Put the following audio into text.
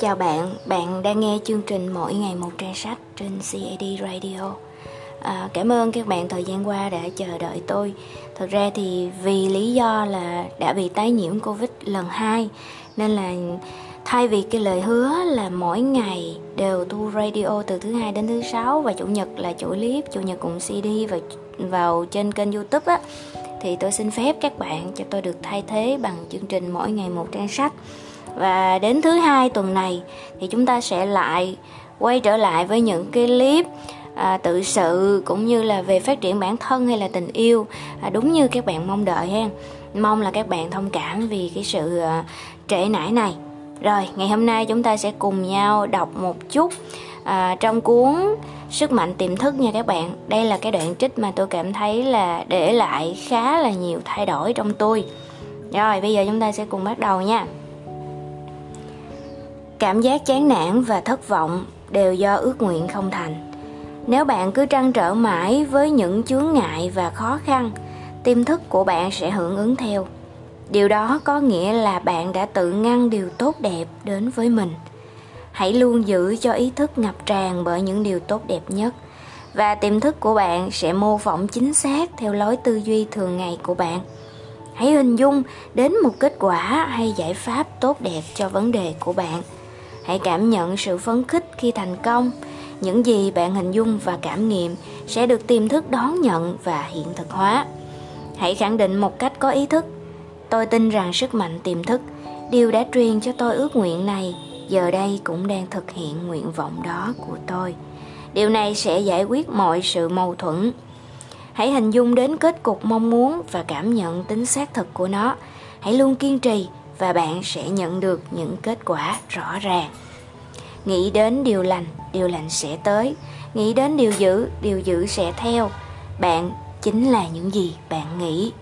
Chào bạn, bạn đang nghe chương trình Mỗi ngày một trang sách trên CAD Radio. À, cảm ơn các bạn thời gian qua đã chờ đợi tôi. Thật ra thì vì lý do là đã bị tái nhiễm Covid lần 2 nên là thay vì cái lời hứa là mỗi ngày đều thu radio từ thứ hai đến thứ sáu và chủ nhật là chủ clip, chủ nhật cùng CD và vào trên kênh YouTube á thì tôi xin phép các bạn cho tôi được thay thế bằng chương trình mỗi ngày một trang sách và đến thứ hai tuần này thì chúng ta sẽ lại quay trở lại với những cái clip à, tự sự cũng như là về phát triển bản thân hay là tình yêu. À, đúng như các bạn mong đợi ha. Mong là các bạn thông cảm vì cái sự à, trễ nải này. Rồi ngày hôm nay chúng ta sẽ cùng nhau đọc một chút à, trong cuốn sức mạnh tiềm thức nha các bạn. Đây là cái đoạn trích mà tôi cảm thấy là để lại khá là nhiều thay đổi trong tôi. Rồi bây giờ chúng ta sẽ cùng bắt đầu nha cảm giác chán nản và thất vọng đều do ước nguyện không thành. Nếu bạn cứ trăn trở mãi với những chướng ngại và khó khăn, tiềm thức của bạn sẽ hưởng ứng theo. Điều đó có nghĩa là bạn đã tự ngăn điều tốt đẹp đến với mình. Hãy luôn giữ cho ý thức ngập tràn bởi những điều tốt đẹp nhất, và tiềm thức của bạn sẽ mô phỏng chính xác theo lối tư duy thường ngày của bạn. Hãy hình dung đến một kết quả hay giải pháp tốt đẹp cho vấn đề của bạn hãy cảm nhận sự phấn khích khi thành công. Những gì bạn hình dung và cảm nghiệm sẽ được tiềm thức đón nhận và hiện thực hóa. Hãy khẳng định một cách có ý thức. Tôi tin rằng sức mạnh tiềm thức, điều đã truyền cho tôi ước nguyện này, giờ đây cũng đang thực hiện nguyện vọng đó của tôi. Điều này sẽ giải quyết mọi sự mâu thuẫn. Hãy hình dung đến kết cục mong muốn và cảm nhận tính xác thực của nó. Hãy luôn kiên trì và bạn sẽ nhận được những kết quả rõ ràng. Nghĩ đến điều lành điều lành sẽ tới. Nghĩ đến điều dữ điều dữ sẽ theo. Bạn chính là những gì bạn nghĩ.